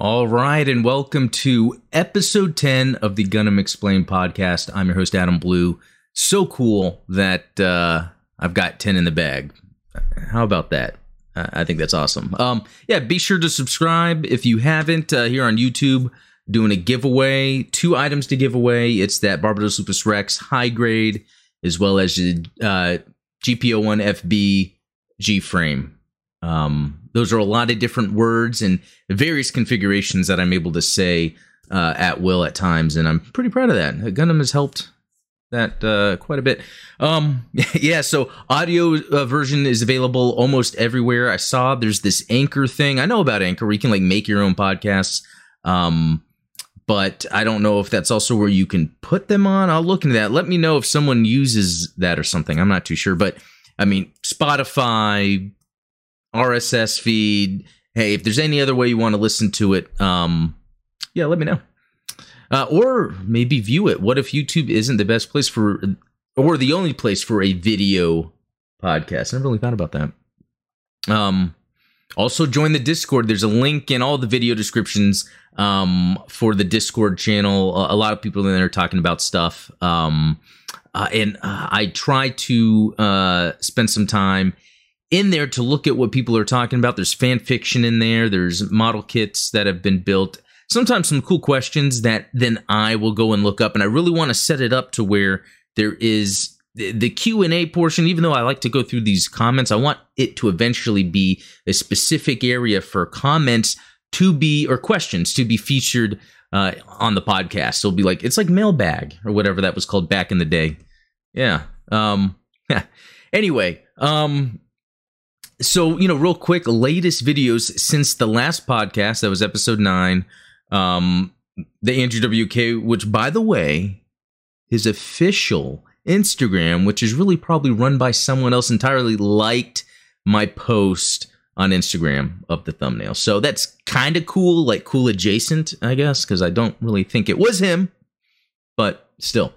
All right, and welcome to episode 10 of the Gundam Explained podcast. I'm your host, Adam Blue. So cool that uh, I've got 10 in the bag. How about that? I think that's awesome. Um, yeah, be sure to subscribe if you haven't uh, here on YouTube. Doing a giveaway, two items to give away. It's that Barbatos Lupus Rex high grade, as well as uh, GP01 FB G frame. Um, those are a lot of different words and various configurations that I'm able to say uh, at will at times, and I'm pretty proud of that. Gundam has helped that uh, quite a bit. Um, yeah, so audio uh, version is available almost everywhere. I saw there's this Anchor thing. I know about Anchor. Where you can like make your own podcasts. Um, but I don't know if that's also where you can put them on. I'll look into that. Let me know if someone uses that or something. I'm not too sure, but I mean, Spotify, RSS feed. Hey, if there's any other way you want to listen to it, um, yeah, let me know. Uh, or maybe view it. What if YouTube isn't the best place for, or the only place for a video podcast? I never really thought about that. Um, also join the Discord. There's a link in all the video descriptions um, for the Discord channel. A, lot of people in there are talking about stuff. Um, uh, and uh, I try to uh, spend some time in there to look at what people are talking about. There's fan fiction in there. There's model kits that have been built. Sometimes some cool questions that then I will go and look up. And I really want to set it up to where there is the q&a portion even though i like to go through these comments i want it to eventually be a specific area for comments to be or questions to be featured uh, on the podcast so it'll be like it's like mailbag or whatever that was called back in the day yeah um yeah. anyway um so you know real quick latest videos since the last podcast that was episode 9 um the andrew wk which by the way his official instagram which is really probably run by someone else entirely liked my post on instagram of the thumbnail. So that's kind of cool like cool adjacent i guess because i don't really think it was him but still.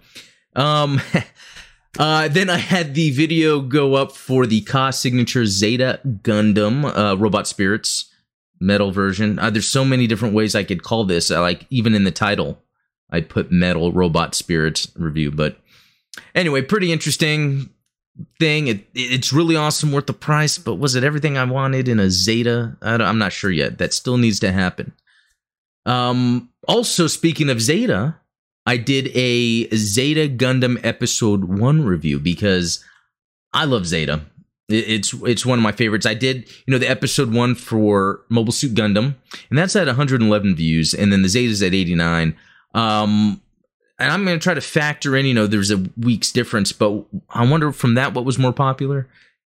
Um Uh, then I had the video go up for the Ka Signature Zeta Gundam uh, Robot Spirits metal version. Uh, there's so many different ways I could call this. Uh, like even in the title, I put metal Robot Spirits review. But anyway, pretty interesting thing. It, it's really awesome, worth the price. But was it everything I wanted in a Zeta? I am not sure yet. That still needs to happen. Um, also, speaking of Zeta, I did a Zeta Gundam episode 1 review because I love Zeta. It's it's one of my favorites. I did, you know, the episode 1 for Mobile Suit Gundam, and that's at 111 views and then the Zeta's at 89. Um and I'm going to try to factor in, you know, there's a week's difference, but I wonder from that what was more popular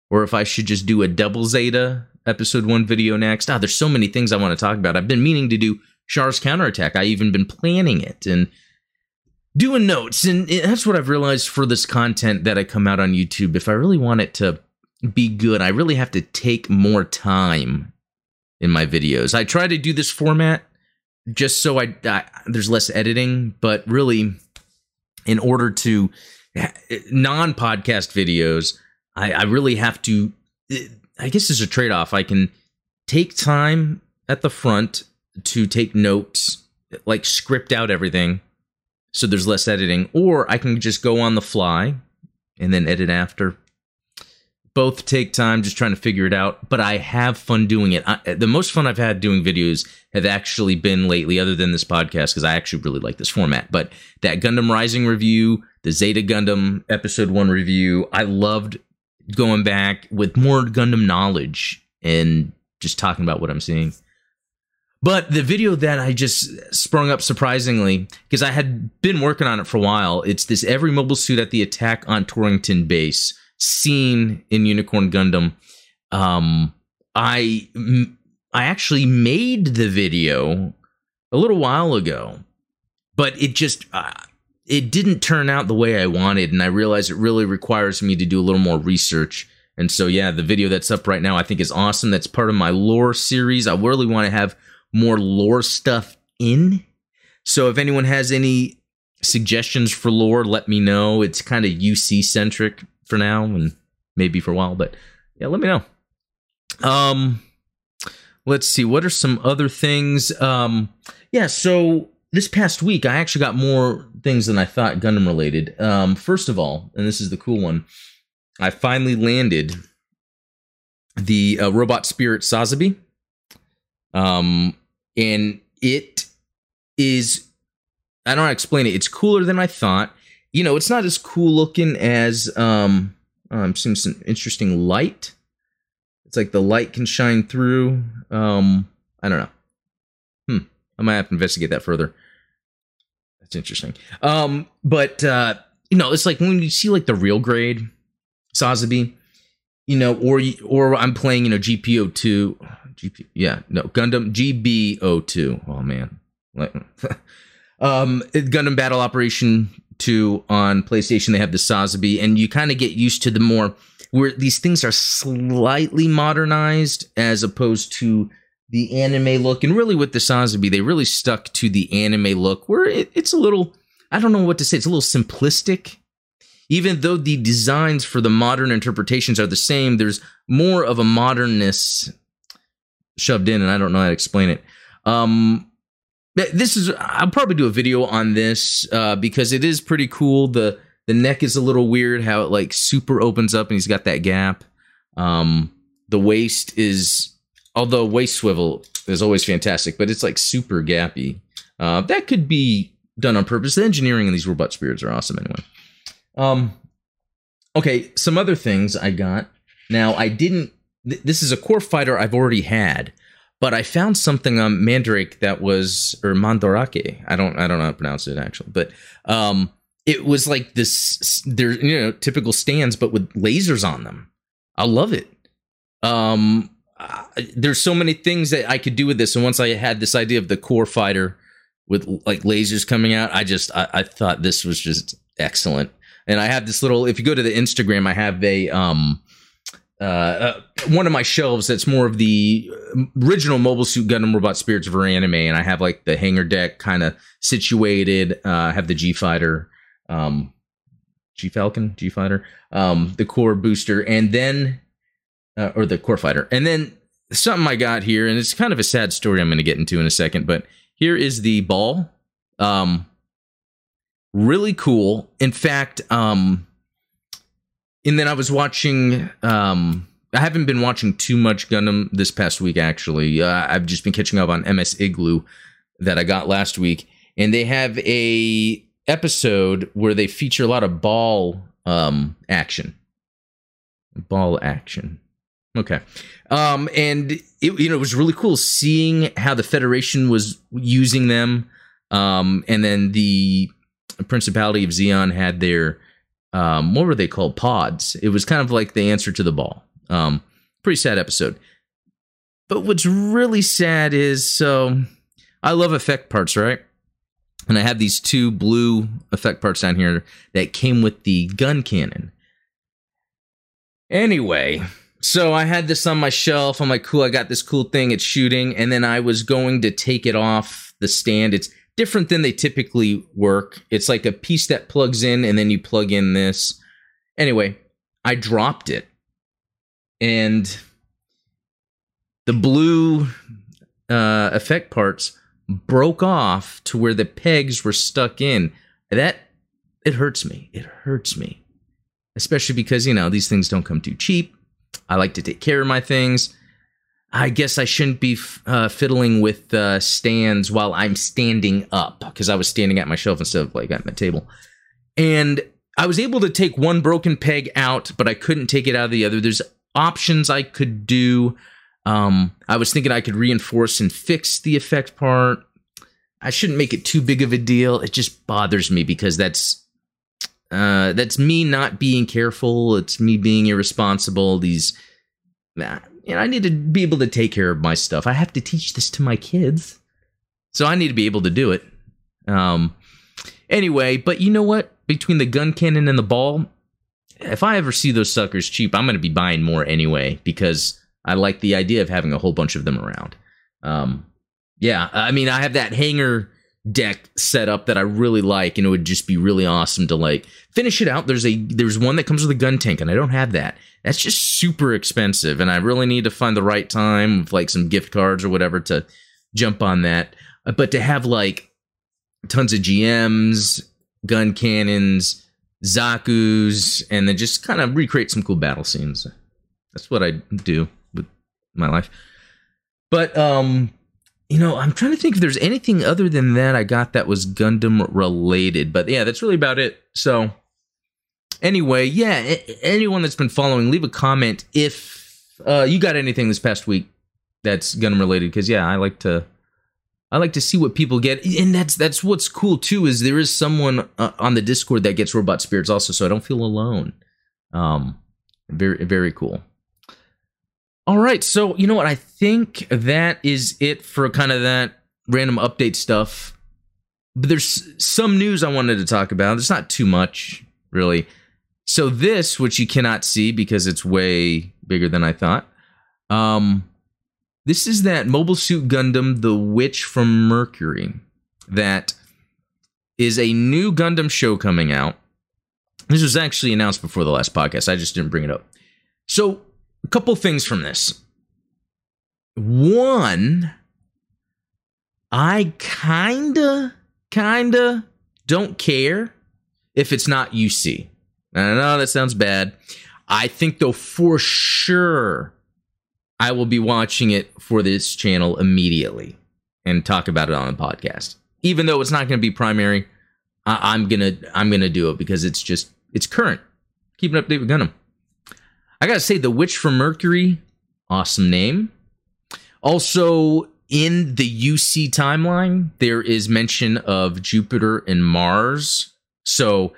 or if I should just do a double Zeta episode 1 video next. Ah, there's so many things I want to talk about. I've been meaning to do Char's counterattack. I even been planning it and doing notes. And that's what I've realized for this content that I come out on YouTube. If I really want it to be good, I really have to take more time in my videos. I try to do this format just so I, I there's less editing, but really, in order to eh, non podcast videos, I, I really have to. Eh, I guess there's a trade off. I can take time at the front to take notes, like script out everything, so there's less editing, or I can just go on the fly and then edit after. Both take time just trying to figure it out, but I have fun doing it. I, the most fun I've had doing videos have actually been lately, other than this podcast, because I actually really like this format. But that Gundam Rising review, the Zeta Gundam episode one review, I loved going back with more Gundam knowledge and just talking about what I'm seeing. But the video that I just sprung up surprisingly, because I had been working on it for a while, it's this every mobile suit at the attack on Torrington base scene in Unicorn Gundam. Um, I I actually made the video a little while ago, but it just uh, it didn't turn out the way I wanted, and I realized it really requires me to do a little more research. And so, yeah, the video that's up right now I think is awesome. That's part of my lore series. I really want to have more lore stuff in. So if anyone has any suggestions for lore, let me know. It's kind of UC centric for now and maybe for a while, but yeah, let me know. Um let's see. What are some other things? Um, yeah. So this past week, I actually got more things than I thought Gundam related. Um, first of all, and this is the cool one, I finally landed the uh, robot spirit Sazabi. Um, and it is I don't know to explain it. It's cooler than I thought. You know, it's not as cool looking as um I'm seeing some interesting light. It's like the light can shine through. Um, I don't know. Hmm. I might have to investigate that further. That's interesting. Um, but uh, you know, it's like when you see like the real grade Sazabi, you know, or or I'm playing, you know, GPO two, GP, yeah, no, Gundam GBO two. Oh man, um, Gundam Battle Operation two on PlayStation. They have the Sazabi, and you kind of get used to the more where these things are slightly modernized as opposed to the anime look. And really, with the Sazabi, they really stuck to the anime look, where it, it's a little. I don't know what to say. It's a little simplistic even though the designs for the modern interpretations are the same, there's more of a modernness shoved in, and I don't know how to explain it. Um, this is I'll probably do a video on this uh, because it is pretty cool. the The neck is a little weird, how it like super opens up, and he's got that gap. Um, the waist is, although waist swivel is always fantastic, but it's like super gappy. Uh, that could be done on purpose. The engineering in these robot spirits are awesome anyway. Um, okay, some other things I got. Now I didn't. Th- this is a core fighter I've already had, but I found something on Mandrake that was or Mandarake. I don't. I don't know how to pronounce it actually, but um, it was like this. There, you know, typical stands, but with lasers on them. I love it. Um, there's so many things that I could do with this, and once I had this idea of the core fighter with like lasers coming out, I just I, I thought this was just excellent and I have this little. If you go to the Instagram, I have a um, uh, uh, one of my shelves that's more of the original Mobile Suit Gundam Robot Spirits of anime, and I have like the hangar deck kind of situated. Uh, I have the G Fighter, um, G Falcon, G Fighter, um, the core booster, and then uh, or the core fighter, and then something I got here, and it's kind of a sad story. I'm going to get into in a second, but here is the ball. Um, really cool. In fact, um, and then I was watching. Um, I haven't been watching too much Gundam this past week. Actually, uh, I've just been catching up on MS Igloo that I got last week, and they have a episode where they feature a lot of ball um, action. Ball action. Okay. Um, and it, you know, it was really cool seeing how the Federation was using them. Um, and then the Principality of Zeon had their um, what were they called? Pods. It was kind of like the answer to the ball. Um, pretty sad episode. But what's really sad is so I love effect parts, right? And I have these two blue effect parts down here that came with the gun cannon. Anyway, so I had this on my shelf. I'm like, cool, I got this cool thing. It's shooting. And then I was going to take it off the stand. It's different than they typically work. It's like a piece that plugs in and then you plug in this. Anyway, I dropped it. And the blue uh, effect parts broke off to where the pegs were stuck in. That it hurts me. It hurts me. Especially because, you know, these things don't come too cheap. I like to take care of my things. I guess I shouldn't be uh, fiddling with uh, stands while I'm standing up because I was standing at my shelf instead of like at my table. And I was able to take one broken peg out, but I couldn't take it out of the other. There's options I could do. Um, I was thinking I could reinforce and fix the effect part. I shouldn't make it too big of a deal. It just bothers me because that's uh, that's me not being careful. It's me being irresponsible. These know, I need to be able to take care of my stuff. I have to teach this to my kids. So I need to be able to do it. Um anyway, but you know what? Between the gun cannon and the ball, if I ever see those suckers cheap, I'm going to be buying more anyway because I like the idea of having a whole bunch of them around. Um yeah, I mean, I have that hangar deck setup that I really like, and it would just be really awesome to like finish it out. There's a there's one that comes with a gun tank, and I don't have that. That's just super expensive, and I really need to find the right time with like some gift cards or whatever to jump on that. Uh, but to have like tons of GMs, gun cannons, Zaku's, and then just kind of recreate some cool battle scenes. That's what I do with my life. But um, you know, I'm trying to think if there's anything other than that I got that was Gundam related. But yeah, that's really about it. So anyway, yeah, anyone that's been following, leave a comment if uh, you got anything this past week that's Gundam related. Because yeah, I like to I like to see what people get, and that's that's what's cool too. Is there is someone uh, on the Discord that gets robot spirits also, so I don't feel alone. Um, very very cool. All right, so you know what? I think that is it for kind of that random update stuff. But there's some news I wanted to talk about. There's not too much really. So this, which you cannot see because it's way bigger than I thought. Um, this is that Mobile Suit Gundam, The Witch from Mercury, that is a new Gundam show coming out. This was actually announced before the last podcast. I just didn't bring it up. So, a couple things from this. One, I kinda, kinda don't care if it's not UC. I know that sounds bad. I think, though, for sure, I will be watching it for this channel immediately and talk about it on the podcast. Even though it's not going to be primary, I- am gonna I'm gonna do it because it's just it's current. Keep an update with Gundam. I gotta say, the Witch from Mercury, awesome name. Also, in the UC timeline, there is mention of Jupiter and Mars. So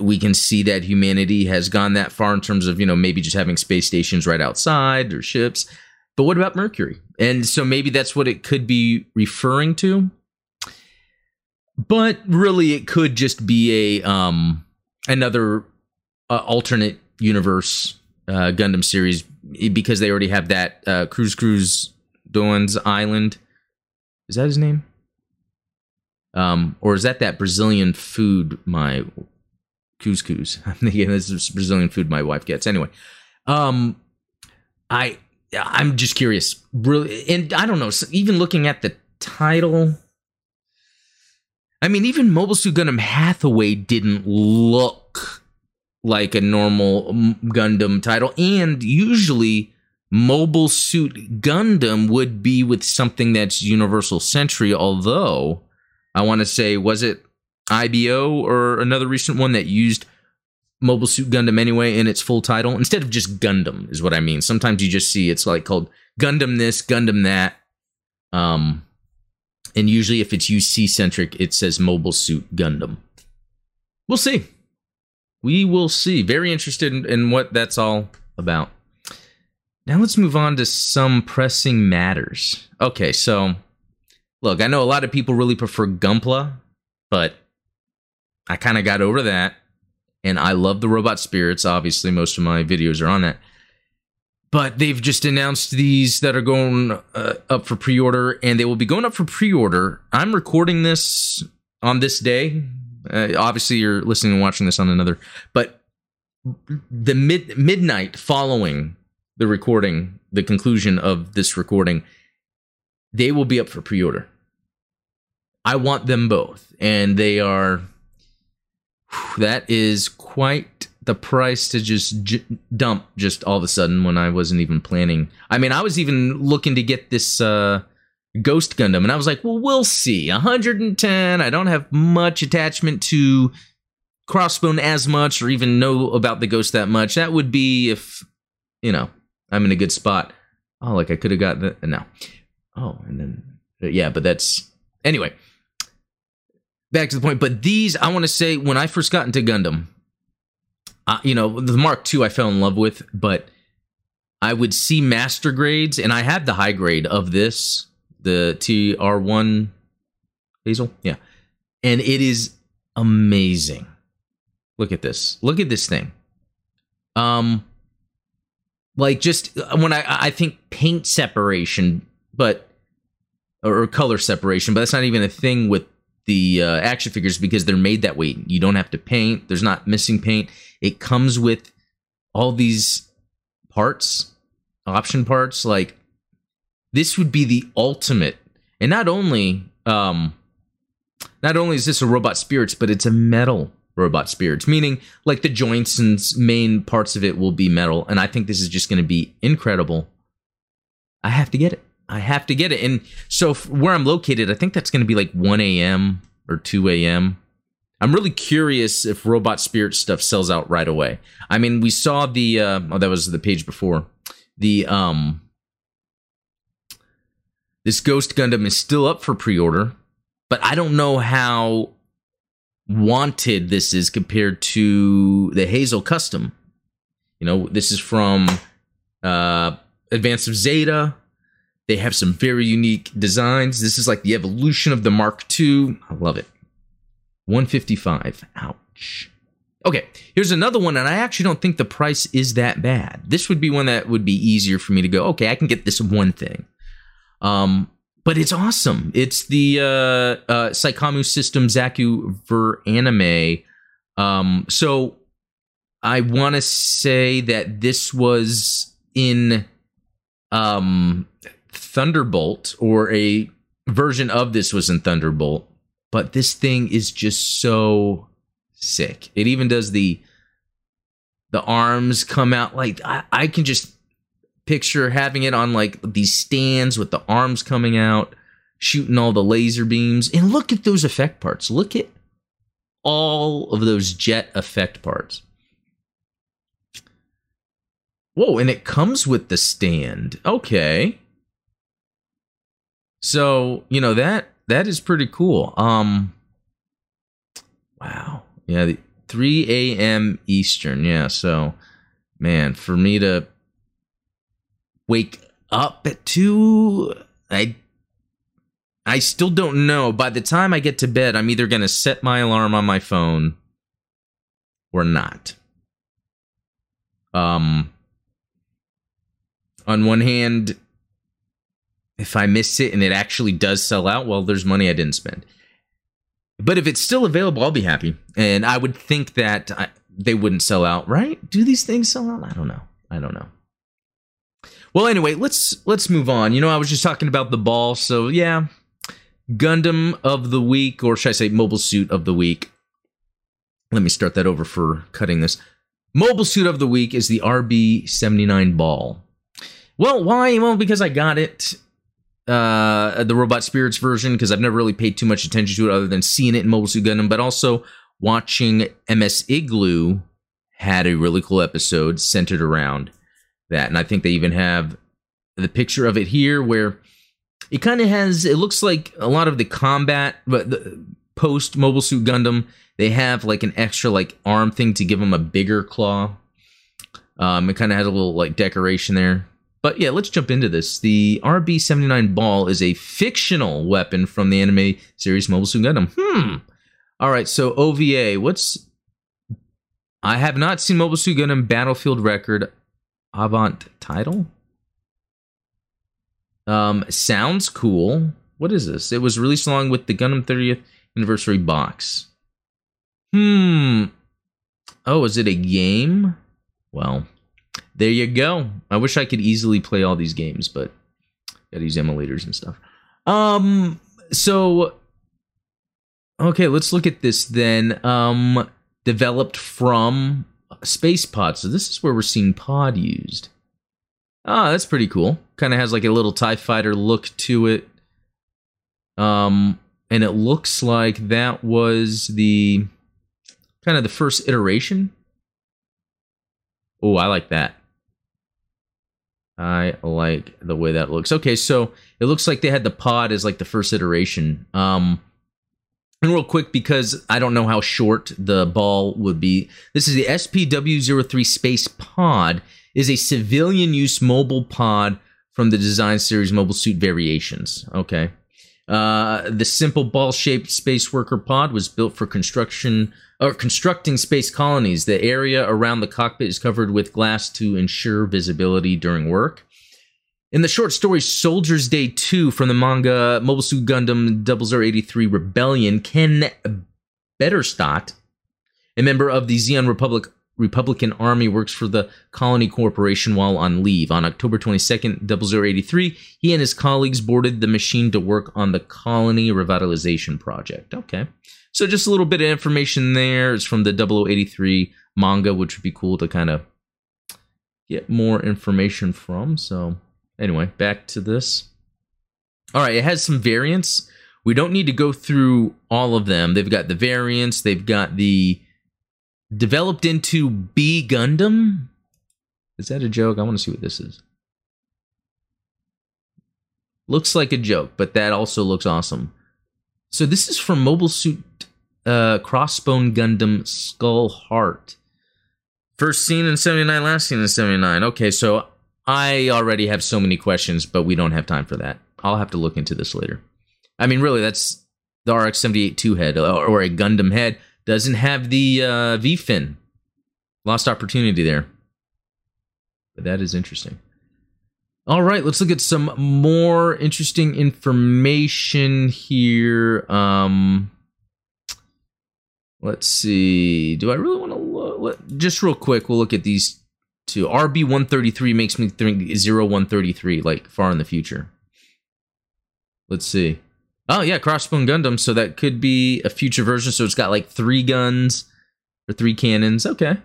we can see that humanity has gone that far in terms of you know maybe just having space stations right outside or ships but what about mercury and so maybe that's what it could be referring to but really it could just be a um another uh, alternate universe uh, gundam series because they already have that uh, cruise cruise Doan's island is that his name um or is that that brazilian food my couscous. I'm thinking this is Brazilian food my wife gets. Anyway, um, I I'm just curious, really, and I don't know. Even looking at the title, I mean, even Mobile Suit Gundam Hathaway didn't look like a normal Gundam title, and usually. Mobile Suit Gundam would be with something that's Universal Century, although I want to say, was it IBO or another recent one that used Mobile Suit Gundam anyway in its full title instead of just Gundam is what I mean. Sometimes you just see it's like called Gundam this, Gundam that. Um and usually if it's UC centric it says Mobile Suit Gundam. We'll see. We will see. Very interested in, in what that's all about. Now let's move on to some pressing matters. Okay, so look, I know a lot of people really prefer Gunpla, but I kind of got over that. And I love the robot spirits. Obviously, most of my videos are on that. But they've just announced these that are going uh, up for pre order, and they will be going up for pre order. I'm recording this on this day. Uh, obviously, you're listening and watching this on another, but the mid midnight following the recording, the conclusion of this recording, they will be up for pre order. I want them both, and they are that is quite the price to just j- dump just all of a sudden when I wasn't even planning. I mean, I was even looking to get this uh, Ghost Gundam, and I was like, well, we'll see. 110. I don't have much attachment to Crossbone as much, or even know about the Ghost that much. That would be if, you know, I'm in a good spot. Oh, like I could have got the no. Oh, and then yeah, but that's anyway back to the point. But these, I want to say, when I first got into Gundam, uh, you know, the Mark II I fell in love with, but I would see master grades, and I had the high grade of this, the TR1 Hazel. Yeah. And it is amazing. Look at this. Look at this thing. Um, like just uh, when I I think paint separation, but or color separation, but that's not even a thing with the uh, action figures because they're made that way. You don't have to paint. There's not missing paint. It comes with all these parts, option parts. Like this would be the ultimate. And not only, um, not only is this a robot spirits, but it's a metal robot spirits, meaning like the joints and main parts of it will be metal. And I think this is just going to be incredible. I have to get it. I have to get it. And so where I'm located, I think that's going to be like 1 a.m. or 2 a.m. I'm really curious if Robot Spirit stuff sells out right away. I mean, we saw the uh, oh that was the page before. The um this Ghost Gundam is still up for pre-order, but I don't know how wanted this is compared to the Hazel Custom. You know, this is from uh Advance of Zeta. They have some very unique designs. This is like the evolution of the Mark II. I love it. 155. Ouch. Okay, here's another one, and I actually don't think the price is that bad. This would be one that would be easier for me to go, okay, I can get this one thing. Um, but it's awesome. It's the uh, uh, Psycommu System Zaku Ver anime. Um, so I want to say that this was in um, Thunderbolt, or a version of this was in Thunderbolt but this thing is just so sick. It even does the the arms come out like I, I can just picture having it on like these stands with the arms coming out, shooting all the laser beams. And look at those effect parts. Look at all of those jet effect parts. Whoa, and it comes with the stand. Okay. So, you know, that that is pretty cool. Um, wow, yeah, the, 3 a.m. Eastern. Yeah, so man, for me to wake up at two, I I still don't know. By the time I get to bed, I'm either gonna set my alarm on my phone or not. Um, on one hand, if I miss it and it actually does sell out, well, there's money I didn't spend. But if it's still available, I'll be happy. And I would think that I, they wouldn't sell out, right? Do these things sell out? I don't know. I don't know. Well, anyway, let's let's move on. You know, I was just talking about the ball, so yeah, Gundam of the week, or should I say, Mobile Suit of the week? Let me start that over for cutting this. Mobile Suit of the week is the RB79 ball. Well, why? Well, because I got it uh, the Robot Spirits version because I've never really paid too much attention to it other than seeing it in Mobile Suit Gundam, but also watching MS Igloo had a really cool episode centered around that. And I think they even have the picture of it here where it kind of has, it looks like a lot of the combat, but the post Mobile Suit Gundam, they have like an extra like arm thing to give them a bigger claw. Um, it kind of has a little like decoration there. But yeah, let's jump into this. The RB 79 ball is a fictional weapon from the anime series Mobile Suit Gundam. Hmm. All right, so OVA, what's. I have not seen Mobile Suit Gundam Battlefield Record Avant title. Um, sounds cool. What is this? It was released along with the Gundam 30th anniversary box. Hmm. Oh, is it a game? Well, there you go. I wish I could easily play all these games, but gotta use emulators and stuff. Um, so okay, let's look at this then. Um, developed from Space Pod. So this is where we're seeing Pod used. Ah, that's pretty cool. Kind of has like a little Tie Fighter look to it. Um, and it looks like that was the kind of the first iteration Oh, I like that. I like the way that looks. Okay, so it looks like they had the pod as like the first iteration. Um and real quick, because I don't know how short the ball would be, this is the SPW03 Space Pod, is a civilian use mobile pod from the design series Mobile Suit Variations. Okay. Uh, the simple ball-shaped space worker pod was built for construction or constructing space colonies. The area around the cockpit is covered with glass to ensure visibility during work. In the short story Soldier's Day 2 from the manga Mobile Suit Gundam 0083 Rebellion, Ken Bederstadt, a member of the Zeon Republic Republican Army, works for the Colony Corporation while on leave. On October 22nd, 0083, he and his colleagues boarded the machine to work on the Colony Revitalization Project. Okay. So just a little bit of information there. It's from the 0083 manga, which would be cool to kind of get more information from. So Anyway, back to this. All right, it has some variants. We don't need to go through all of them. They've got the variants, they've got the developed into B Gundam. Is that a joke? I want to see what this is. Looks like a joke, but that also looks awesome. So this is from Mobile Suit uh, Crossbone Gundam Skull Heart. First seen in 79, last seen in 79. Okay, so I already have so many questions, but we don't have time for that. I'll have to look into this later. I mean, really, that's the RX 78 2 head or a Gundam head. Doesn't have the uh, V fin. Lost opportunity there. But that is interesting. All right, let's look at some more interesting information here. Um, let's see. Do I really want to look? Just real quick, we'll look at these to RB 133 makes me think 0133, like far in the future. Let's see. Oh, yeah, Crossbone Gundam. So that could be a future version. So it's got like three guns or three cannons. Okay.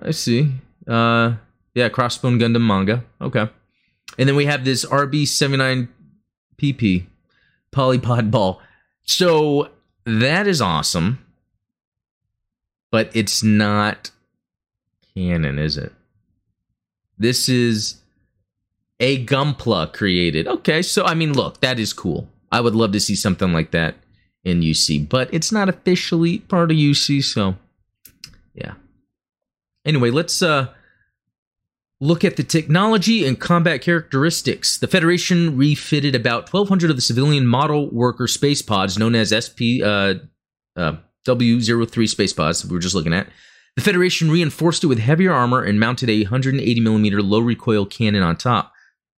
I see. Uh, yeah, Crossbone Gundam manga. Okay. And then we have this RB79PP Polypod Ball. So that is awesome. But it's not canon, is it? This is a Gunpla created. Okay, so I mean, look, that is cool. I would love to see something like that in UC, but it's not officially part of UC, so yeah. Anyway, let's uh look at the technology and combat characteristics. The Federation refitted about 1,200 of the civilian model worker space pods known as SP uh, uh, W03 space pods we were just looking at the Federation reinforced it with heavier armor and mounted a 180mm low recoil cannon on top.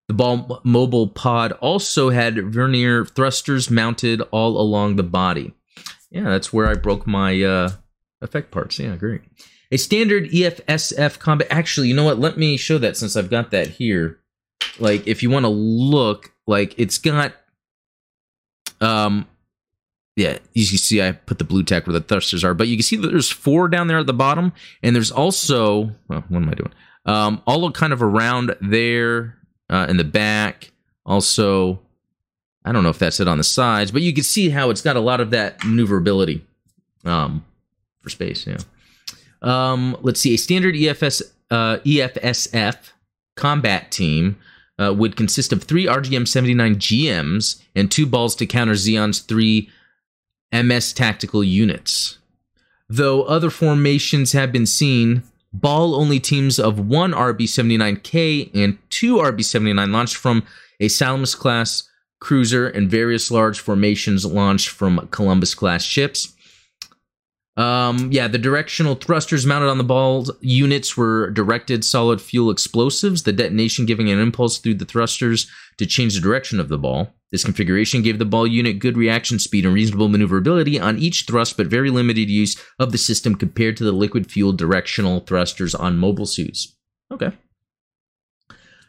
The ball mobile pod also had vernier thrusters mounted all along the body. Yeah, that's where I broke my uh, effect parts. Yeah, great. A standard EFSF combat. Actually, you know what? Let me show that since I've got that here. Like, if you want to look, like it's got um yeah, you can see I put the blue tack where the thrusters are, but you can see that there's four down there at the bottom, and there's also well, what am I doing? Um, all kind of around there uh, in the back. Also, I don't know if that's it on the sides, but you can see how it's got a lot of that maneuverability um, for space. Yeah. Um, let's see. A standard EFS uh, EFSF combat team uh, would consist of three RGM 79 GMs and two balls to counter Zeon's three MS tactical units. Though other formations have been seen, ball only teams of one RB 79K and two RB 79 launched from a Salamis class cruiser and various large formations launched from Columbus class ships. Um, yeah, the directional thrusters mounted on the ball units were directed solid fuel explosives, the detonation giving an impulse through the thrusters to change the direction of the ball. This configuration gave the ball unit good reaction speed and reasonable maneuverability on each thrust, but very limited use of the system compared to the liquid fueled directional thrusters on mobile suits. Okay.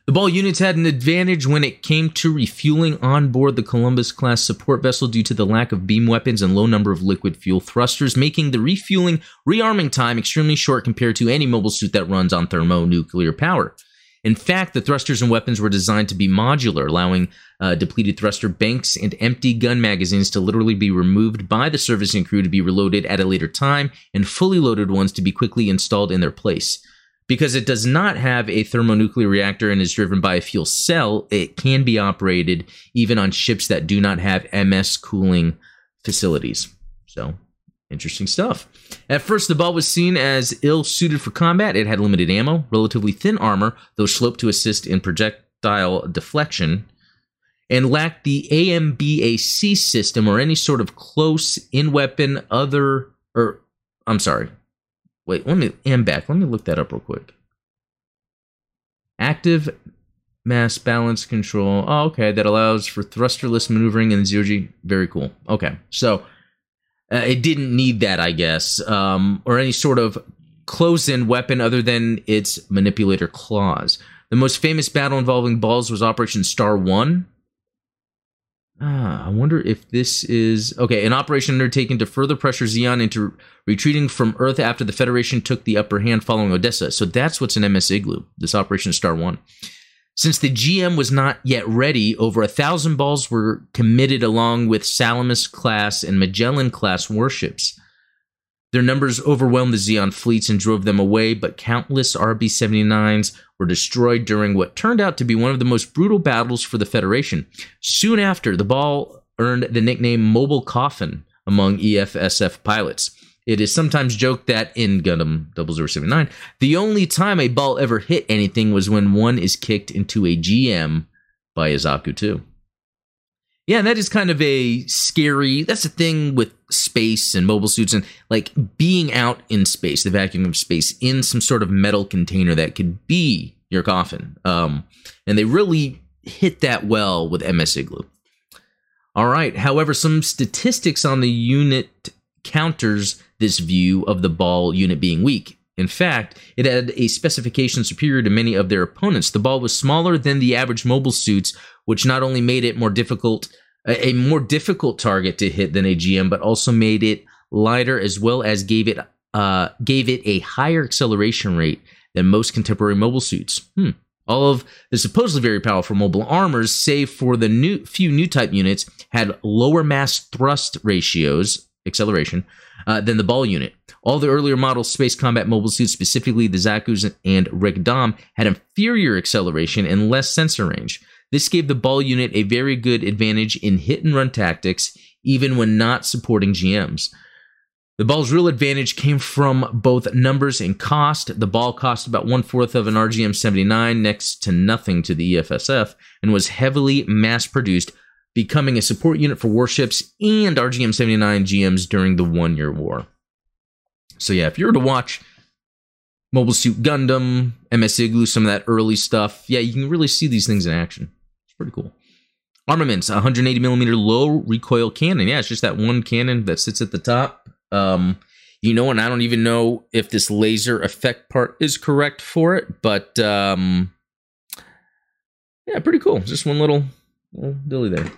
The ball units had an advantage when it came to refueling on board the Columbus class support vessel due to the lack of beam weapons and low number of liquid fuel thrusters, making the refueling rearming time extremely short compared to any mobile suit that runs on thermonuclear power. In fact, the thrusters and weapons were designed to be modular, allowing uh, depleted thruster banks and empty gun magazines to literally be removed by the servicing crew to be reloaded at a later time, and fully loaded ones to be quickly installed in their place. Because it does not have a thermonuclear reactor and is driven by a fuel cell, it can be operated even on ships that do not have MS cooling facilities. So, interesting stuff. At first, the ball was seen as ill suited for combat. It had limited ammo, relatively thin armor, though sloped to assist in projectile deflection, and lacked the AMBAC system or any sort of close in weapon other, or I'm sorry, Wait, let me AMBAC. Let me look that up real quick. Active mass balance control. Oh, okay. That allows for thrusterless maneuvering in zero G. Very cool. Okay. So uh, it didn't need that, I guess, um, or any sort of close in weapon other than its manipulator claws. The most famous battle involving balls was Operation Star One. Ah, I wonder if this is okay. An operation undertaken to further pressure Zeon into retreating from Earth after the Federation took the upper hand following Odessa. So that's what's in MS Igloo. This Operation Star One. Since the GM was not yet ready, over a thousand balls were committed along with Salamis class and Magellan class warships. Their numbers overwhelmed the Zeon fleets and drove them away, but countless RB 79s were destroyed during what turned out to be one of the most brutal battles for the Federation. Soon after, the ball earned the nickname Mobile Coffin among EFSF pilots. It is sometimes joked that in Gundam 0079, the only time a ball ever hit anything was when one is kicked into a GM by a Zaku 2. Yeah, that is kind of a scary. That's the thing with space and mobile suits and like being out in space, the vacuum of space, in some sort of metal container that could be your coffin. Um, and they really hit that well with MS Igloo. All right. However, some statistics on the unit counters this view of the ball unit being weak. In fact, it had a specification superior to many of their opponents. The ball was smaller than the average mobile suits, which not only made it more difficult, a more difficult target to hit than a GM, but also made it lighter as well as gave it uh, gave it a higher acceleration rate than most contemporary mobile suits. Hmm. All of the supposedly very powerful mobile armors, save for the new few new type units, had lower mass thrust ratios, acceleration, uh, than the ball unit. All the earlier model space combat mobile suits, specifically the Zaku's and Rigdam, had inferior acceleration and less sensor range. This gave the ball unit a very good advantage in hit and run tactics, even when not supporting GMs. The ball's real advantage came from both numbers and cost. The ball cost about one fourth of an RGM 79, next to nothing to the EFSF, and was heavily mass produced, becoming a support unit for warships and RGM 79 GMs during the One Year War. So, yeah, if you were to watch Mobile Suit Gundam, MS Igloo, some of that early stuff, yeah, you can really see these things in action. It's pretty cool. Armaments 180 millimeter low recoil cannon. Yeah, it's just that one cannon that sits at the top. Um, you know, and I don't even know if this laser effect part is correct for it, but um, yeah, pretty cool. Just one little, little dilly there.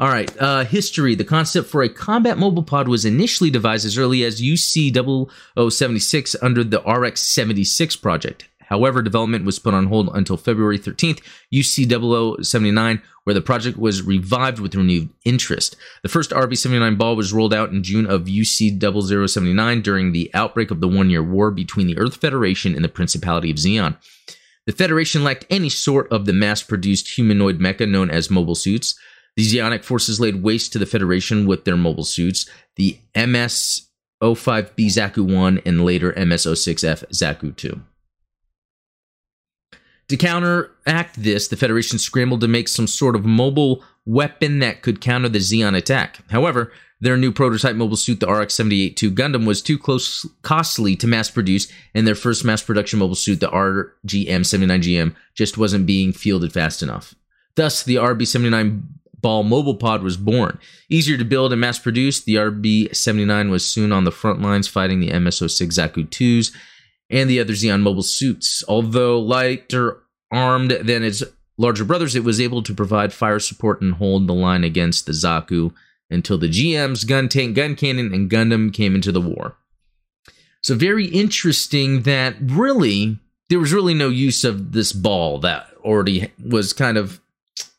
All right, uh, history. The concept for a combat mobile pod was initially devised as early as UC 0076 under the RX 76 project. However, development was put on hold until February 13th, UC 0079, where the project was revived with renewed interest. The first RB 79 ball was rolled out in June of UC 0079 during the outbreak of the One Year War between the Earth Federation and the Principality of Zeon. The Federation lacked any sort of the mass produced humanoid mecha known as mobile suits. The Zeonic forces laid waste to the Federation with their mobile suits, the MS 05B Zaku 1 and later MS 06F Zaku 2. To counteract this, the Federation scrambled to make some sort of mobile weapon that could counter the Zeon attack. However, their new prototype mobile suit, the RX 78 2 Gundam, was too close, costly to mass produce, and their first mass production mobile suit, the RGM 79GM, just wasn't being fielded fast enough. Thus, the RB 79 ball mobile pod was born. Easier to build and mass produce, the RB 79 was soon on the front lines fighting the MS 06 Zaku 2s and the other Zeon mobile suits. Although lighter armed than its larger brothers, it was able to provide fire support and hold the line against the Zaku until the GM's gun tank, gun cannon, and Gundam came into the war. So, very interesting that really there was really no use of this ball that already was kind of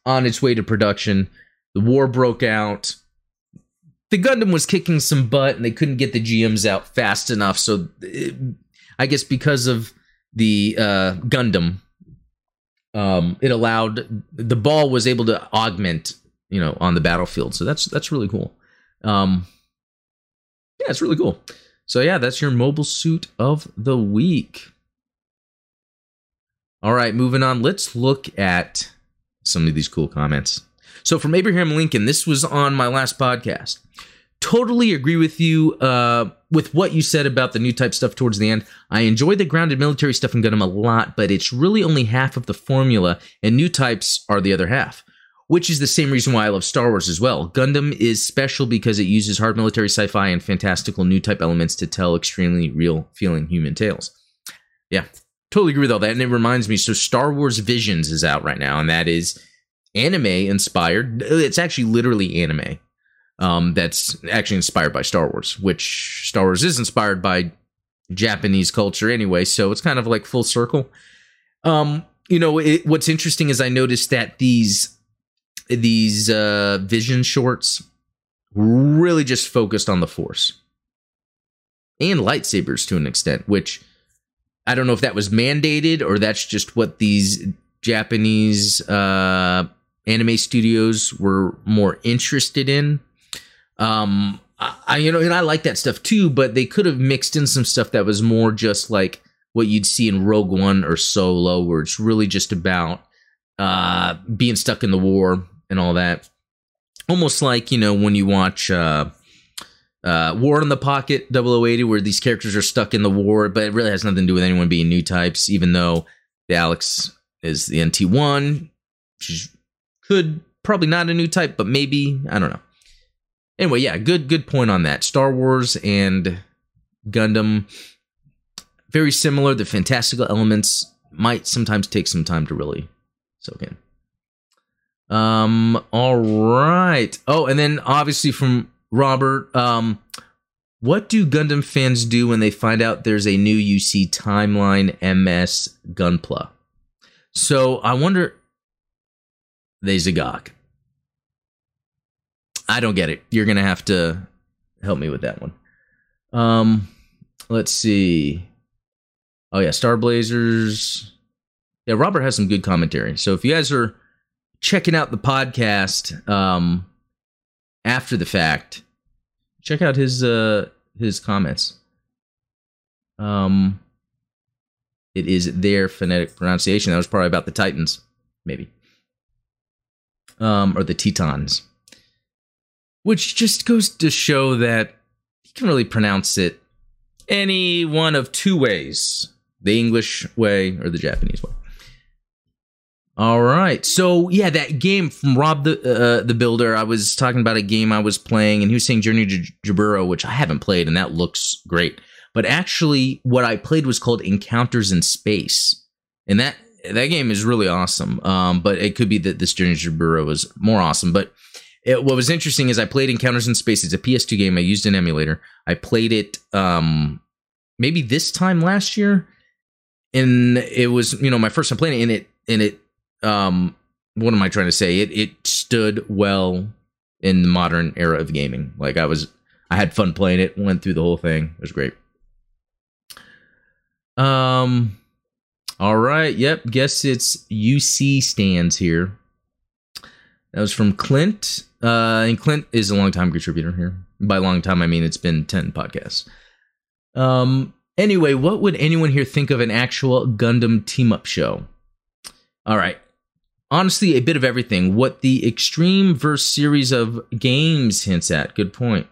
on its way to production. The war broke out. The Gundam was kicking some butt and they couldn't get the GMs out fast enough. So, it, I guess because of the uh, Gundam, um, it allowed the ball was able to augment, you know, on the battlefield. So that's that's really cool. Um, yeah, it's really cool. So yeah, that's your mobile suit of the week. All right, moving on. Let's look at some of these cool comments. So from Abraham Lincoln, this was on my last podcast. totally agree with you uh, with what you said about the new type stuff towards the end. I enjoy the grounded military stuff in Gundam a lot, but it's really only half of the formula, and new types are the other half. Which is the same reason why I love Star Wars as well. Gundam is special because it uses hard military sci fi and fantastical new type elements to tell extremely real feeling human tales. Yeah, totally agree with all that. And it reminds me so, Star Wars Visions is out right now, and that is anime inspired. It's actually literally anime um, that's actually inspired by Star Wars, which Star Wars is inspired by Japanese culture anyway. So it's kind of like full circle. Um, you know, it, what's interesting is I noticed that these these uh, vision shorts really just focused on the Force and lightsabers to an extent, which I don't know if that was mandated or that's just what these Japanese uh, anime studios were more interested in. Um, I, you know, and I like that stuff too, but they could have mixed in some stuff that was more just like what you'd see in Rogue One or Solo, where it's really just about uh, being stuck in the war and all that. Almost like, you know, when you watch uh, uh, War in the Pocket 0080, where these characters are stuck in the war, but it really has nothing to do with anyone being new types, even though the Alex is the NT1. She could probably not a new type, but maybe. I don't know. Anyway, yeah, good good point on that. Star Wars and Gundam very similar. The fantastical elements might sometimes take some time to really soak in. Um, all right. Oh, and then obviously from Robert, um, what do Gundam fans do when they find out there's a new UC timeline MS Gunpla? So I wonder they Zagok. I don't get it. You're gonna have to help me with that one. Um, let's see. Oh yeah, Star Blazers. Yeah, Robert has some good commentary. So if you guys are checking out the podcast um, after the fact, check out his uh, his comments. Um, it is their phonetic pronunciation. That was probably about the Titans, maybe, um, or the Tetons which just goes to show that you can really pronounce it any one of two ways the English way or the Japanese way. All right. So, yeah, that game from Rob the uh, the Builder, I was talking about a game I was playing, and he was saying Journey to Jaburo, which I haven't played, and that looks great. But actually, what I played was called Encounters in Space. And that that game is really awesome. Um, but it could be that this Journey to Jaburo was more awesome. But it, what was interesting is I played Encounters in Space. It's a PS2 game. I used an emulator. I played it um, maybe this time last year, and it was you know my first time playing it. And it and it um, what am I trying to say? It it stood well in the modern era of gaming. Like I was, I had fun playing it. Went through the whole thing. It was great. Um. All right. Yep. Guess it's UC stands here. That was from Clint. Uh, and Clint is a long time contributor here. By long time, I mean it's been 10 podcasts. Um, anyway, what would anyone here think of an actual Gundam team up show? All right. Honestly, a bit of everything. What the Extreme verse series of games hints at. Good point.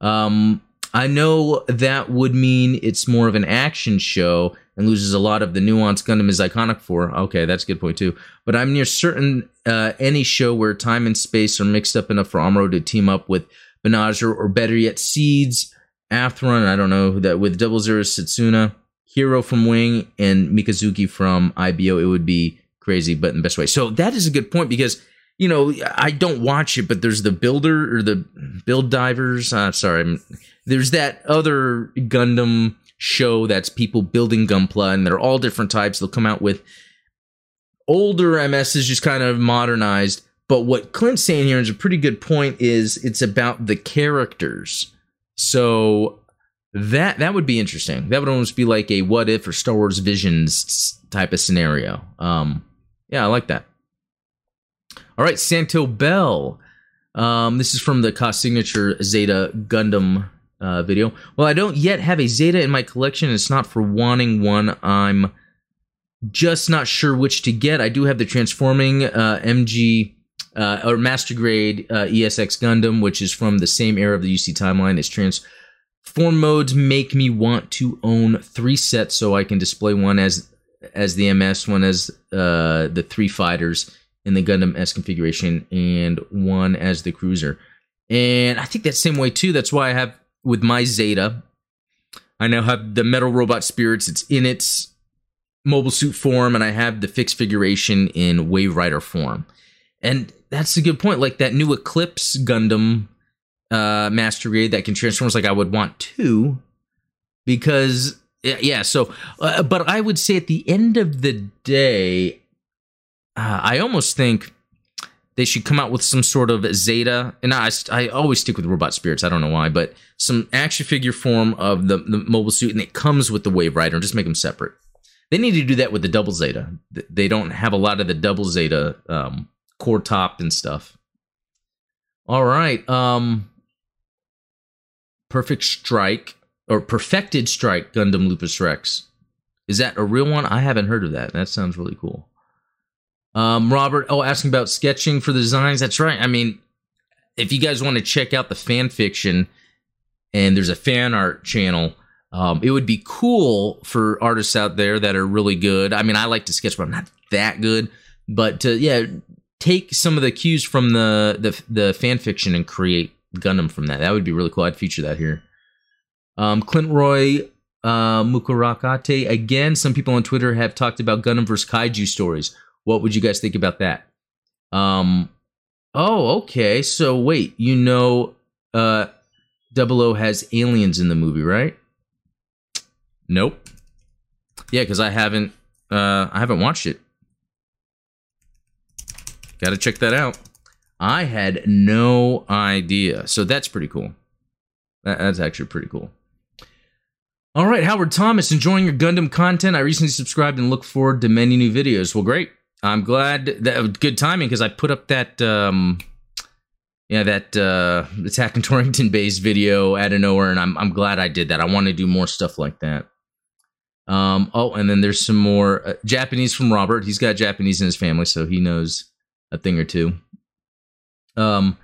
Um, I know that would mean it's more of an action show and loses a lot of the nuance Gundam is iconic for. Okay, that's a good point too. But I'm near certain uh, any show where time and space are mixed up enough for Amuro to team up with Banagher or better yet, Seeds, Athrun, I don't know, that with Double Zero Setsuna, Heero from Wing, and Mikazuki from IBO, it would be crazy, but in the best way. So that is a good point because you know, I don't watch it, but there's the builder or the build divers. Uh, sorry, there's that other Gundam show that's people building Gunpla, and they're all different types. They'll come out with older MSs, just kind of modernized. But what Clint's saying here is a pretty good point. Is it's about the characters. So that that would be interesting. That would almost be like a what if or Star Wars Visions type of scenario. Um, yeah, I like that. All right, Santo Bell. Um, this is from the Ka signature Zeta Gundam uh, video. Well, I don't yet have a Zeta in my collection. It's not for wanting one. I'm just not sure which to get. I do have the transforming uh, MG uh, or Master Grade uh, ESX Gundam, which is from the same era of the UC timeline. Its transform modes make me want to own three sets so I can display one as as the MS, one as uh, the three fighters in the Gundam S configuration, and one as the cruiser. And I think that same way too. That's why I have with my Zeta. I now have the Metal Robot Spirits. It's in its mobile suit form, and I have the Fix Figuration in Wave Rider form. And that's a good point. Like that new Eclipse Gundam uh, Master Grade that can transform is like I would want two because yeah. So, uh, but I would say at the end of the day, uh, I almost think they should come out with some sort of Zeta. And I, I always stick with Robot Spirits. I don't know why, but some action figure form of the, the mobile suit, and it comes with the Wave Rider, and just make them separate. They need to do that with the double Zeta. They don't have a lot of the double Zeta um, core top and stuff. All right. Um Perfect Strike or Perfected Strike Gundam Lupus Rex. Is that a real one? I haven't heard of that. That sounds really cool. Um, Robert, oh, asking about sketching for the designs. That's right. I mean, if you guys want to check out the fan fiction, and there's a fan art channel, um, it would be cool for artists out there that are really good. I mean, I like to sketch, but I'm not that good. But to, yeah, take some of the cues from the the, the fan fiction and create Gundam from that. That would be really cool. I'd feature that here. Um, Clint Roy uh, Mukurakate. Again, some people on Twitter have talked about Gundam vs. Kaiju stories. What would you guys think about that? Um, oh, okay. So wait, you know, uh, Double O has aliens in the movie, right? Nope. Yeah, because I haven't, uh, I haven't watched it. Got to check that out. I had no idea. So that's pretty cool. That's actually pretty cool. All right, Howard Thomas, enjoying your Gundam content. I recently subscribed and look forward to many new videos. Well, great. I'm glad that good timing because I put up that um yeah, that uh Attack on Torrington based video out of nowhere, and I'm I'm glad I did that. I want to do more stuff like that. Um, oh, and then there's some more uh, Japanese from Robert. He's got Japanese in his family, so he knows a thing or two. Um,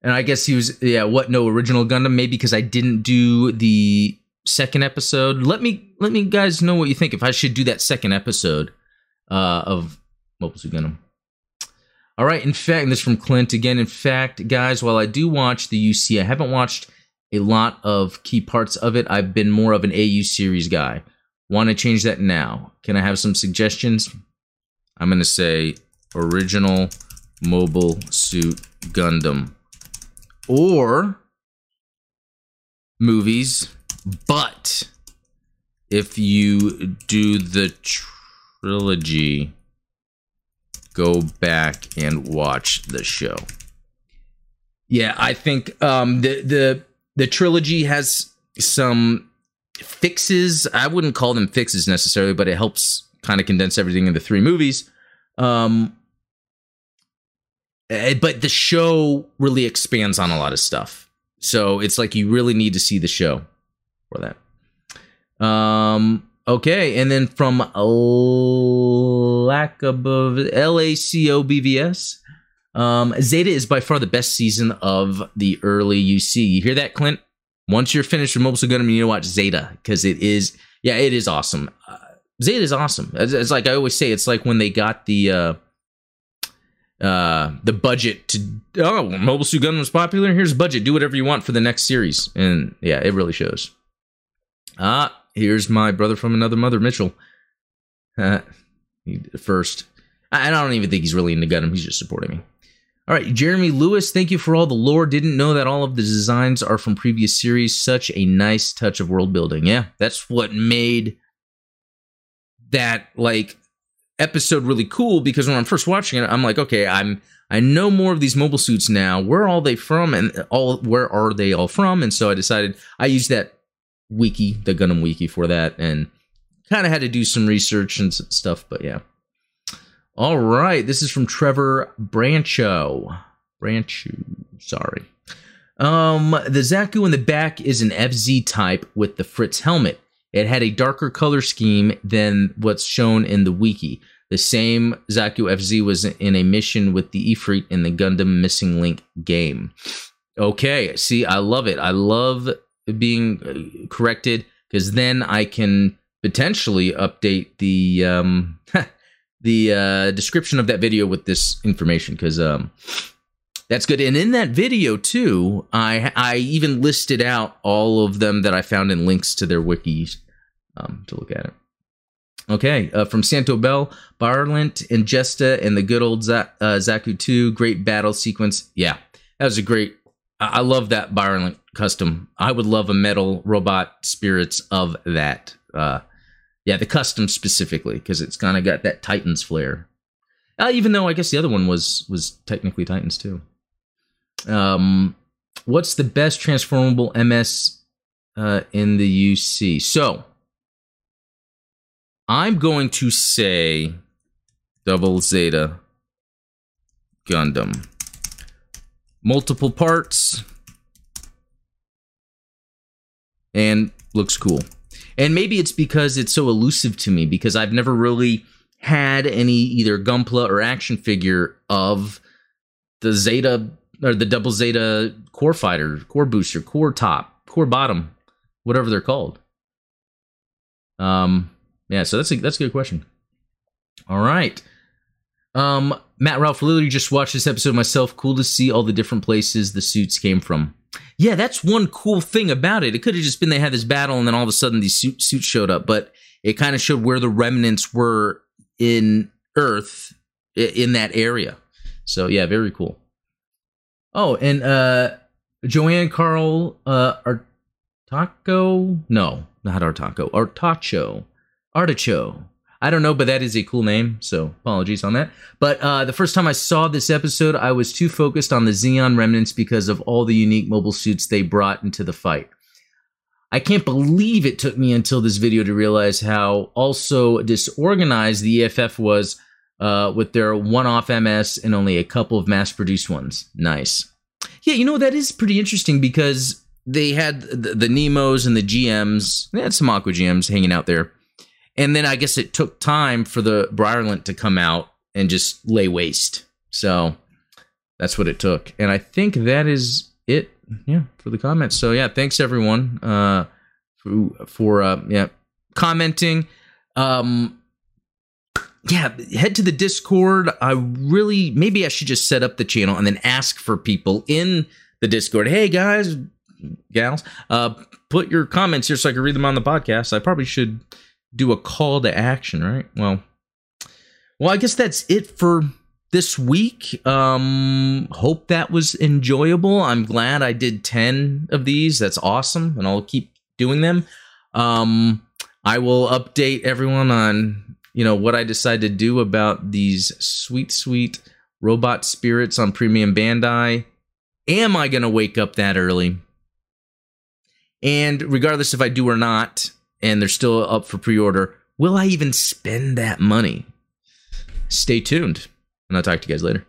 and I guess he was yeah. What no original Gundam? Maybe because I didn't do the second episode. Let me let me guys know what you think. If I should do that second episode uh, of Mobile Suit Gundam. All right. In fact, and this from Clint again. In fact, guys, while I do watch the UC, I haven't watched a lot of key parts of it. I've been more of an AU series guy. Want to change that now? Can I have some suggestions? I'm to say original Mobile Suit Gundam. Or movies, but if you do the trilogy, go back and watch the show. Yeah, I think um, the the the trilogy has some fixes. I wouldn't call them fixes necessarily, but it helps kind of condense everything into three movies. Um, eh, but the show really expands on a lot of stuff. So it's like you really need to see the show for that. Um, okay, and then from lack above L A C O B V S. Um, Zeta is by far the best season of the early UC. You hear that, Clint? Once you're finished with Mobile Suit Gundam, you need to watch Zeta because it is, yeah, it is awesome. Uh, Zeta is awesome. It's, it's, like I always say, it's like when they got the uh, uh, the budget to oh, Mobile Suit Gundam was popular. Here's budget. Do whatever you want for the next series, and yeah, it really shows. Ah, here's my brother from another mother, Mitchell. Uh, first, I, don't even think he's really into Gundam. He's just supporting me. All right, Jeremy Lewis, thank you for all the lore. Didn't know that all of the designs are from previous series. Such a nice touch of world building. Yeah, that's what made that like episode really cool because when I'm first watching it, I'm like, okay, I'm I know more of these mobile suits now. Where are all they from? And all where are they all from? And so I decided I used that wiki, the Gundam wiki, for that, and kind of had to do some research and stuff. But yeah. All right, this is from Trevor Brancho. Brancho, sorry. Um, the Zaku in the back is an FZ type with the Fritz helmet. It had a darker color scheme than what's shown in the wiki. The same Zaku FZ was in a mission with the Ifrit in the Gundam Missing Link game. Okay, see, I love it. I love being uh, corrected because then I can potentially update the um, the uh, description of that video with this information because um, that's good. And in that video too, I I even listed out all of them that I found in links to their wikis um, to look at it. Okay, uh, from Santo Bell, Byarlant, Ingesta, and the good old Z- uh, Zaku 2. Great battle sequence. Yeah, that was a great. I, I love that Byarlant custom. I would love a metal robot spirits of that. Uh, yeah, the custom specifically because it's kind of got that Titans flair. Uh, even though I guess the other one was was technically Titans too. Um, what's the best transformable MS uh, in the UC? So I'm going to say Double Zeta Gundam. Multiple parts. And looks cool. And maybe it's because it's so elusive to me because I've never really had any either Gunpla or action figure of the Zeta or the Double Zeta core fighter, core booster, core top, core bottom, whatever they're called. Um, yeah, so that's a that's a good question. All right. Um, Matt Ralph literally just watched this episode myself. Cool to see all the different places the suits came from. Yeah, that's one cool thing about it. It could have just been they had this battle and then all of a sudden these suit, suits showed up, but it kind of showed where the remnants were in Earth in that area. So yeah, very cool. Oh, and uh Joanne Carl uh Artaco? No, not Artaco. Artacho. Artichoke. I don't know, but that is a cool name, so apologies on that. But uh, the first time I saw this episode, I was too focused on the Zeon remnants because of all the unique mobile suits they brought into the fight. I can't believe it took me until this video to realize how also disorganized the EFF was uh, with their one off MS and only a couple of mass produced ones. Nice. Yeah, you know, that is pretty interesting because they had the, the Nemos and the GMs, they had some Aqua GMs hanging out there and then I guess it took time for the Byarlant to come out and just lay waste. So that's what it took. And I think that is it. Yeah, for the comments. So yeah, thanks everyone uh, for, for uh, yeah commenting. Um, yeah, head to the Discord. I really maybe I should just set up the channel and then ask for people in the Discord. Hey guys, gals, uh, put your comments here so I can read them on the podcast. I probably should do a call to action, right? Well, well, I guess that's it for this week. Um, hope that was enjoyable. I'm glad I did 10 of these. That's awesome. And I'll keep doing them. Um, I will update everyone on, you know, what I decide to do about these sweet, sweet robot spirits on Premium Bandai. Am I going to wake up that early? And regardless if I do or not, and they're still up for pre order, will I even spend that money? Stay tuned, and I'll talk to you guys later.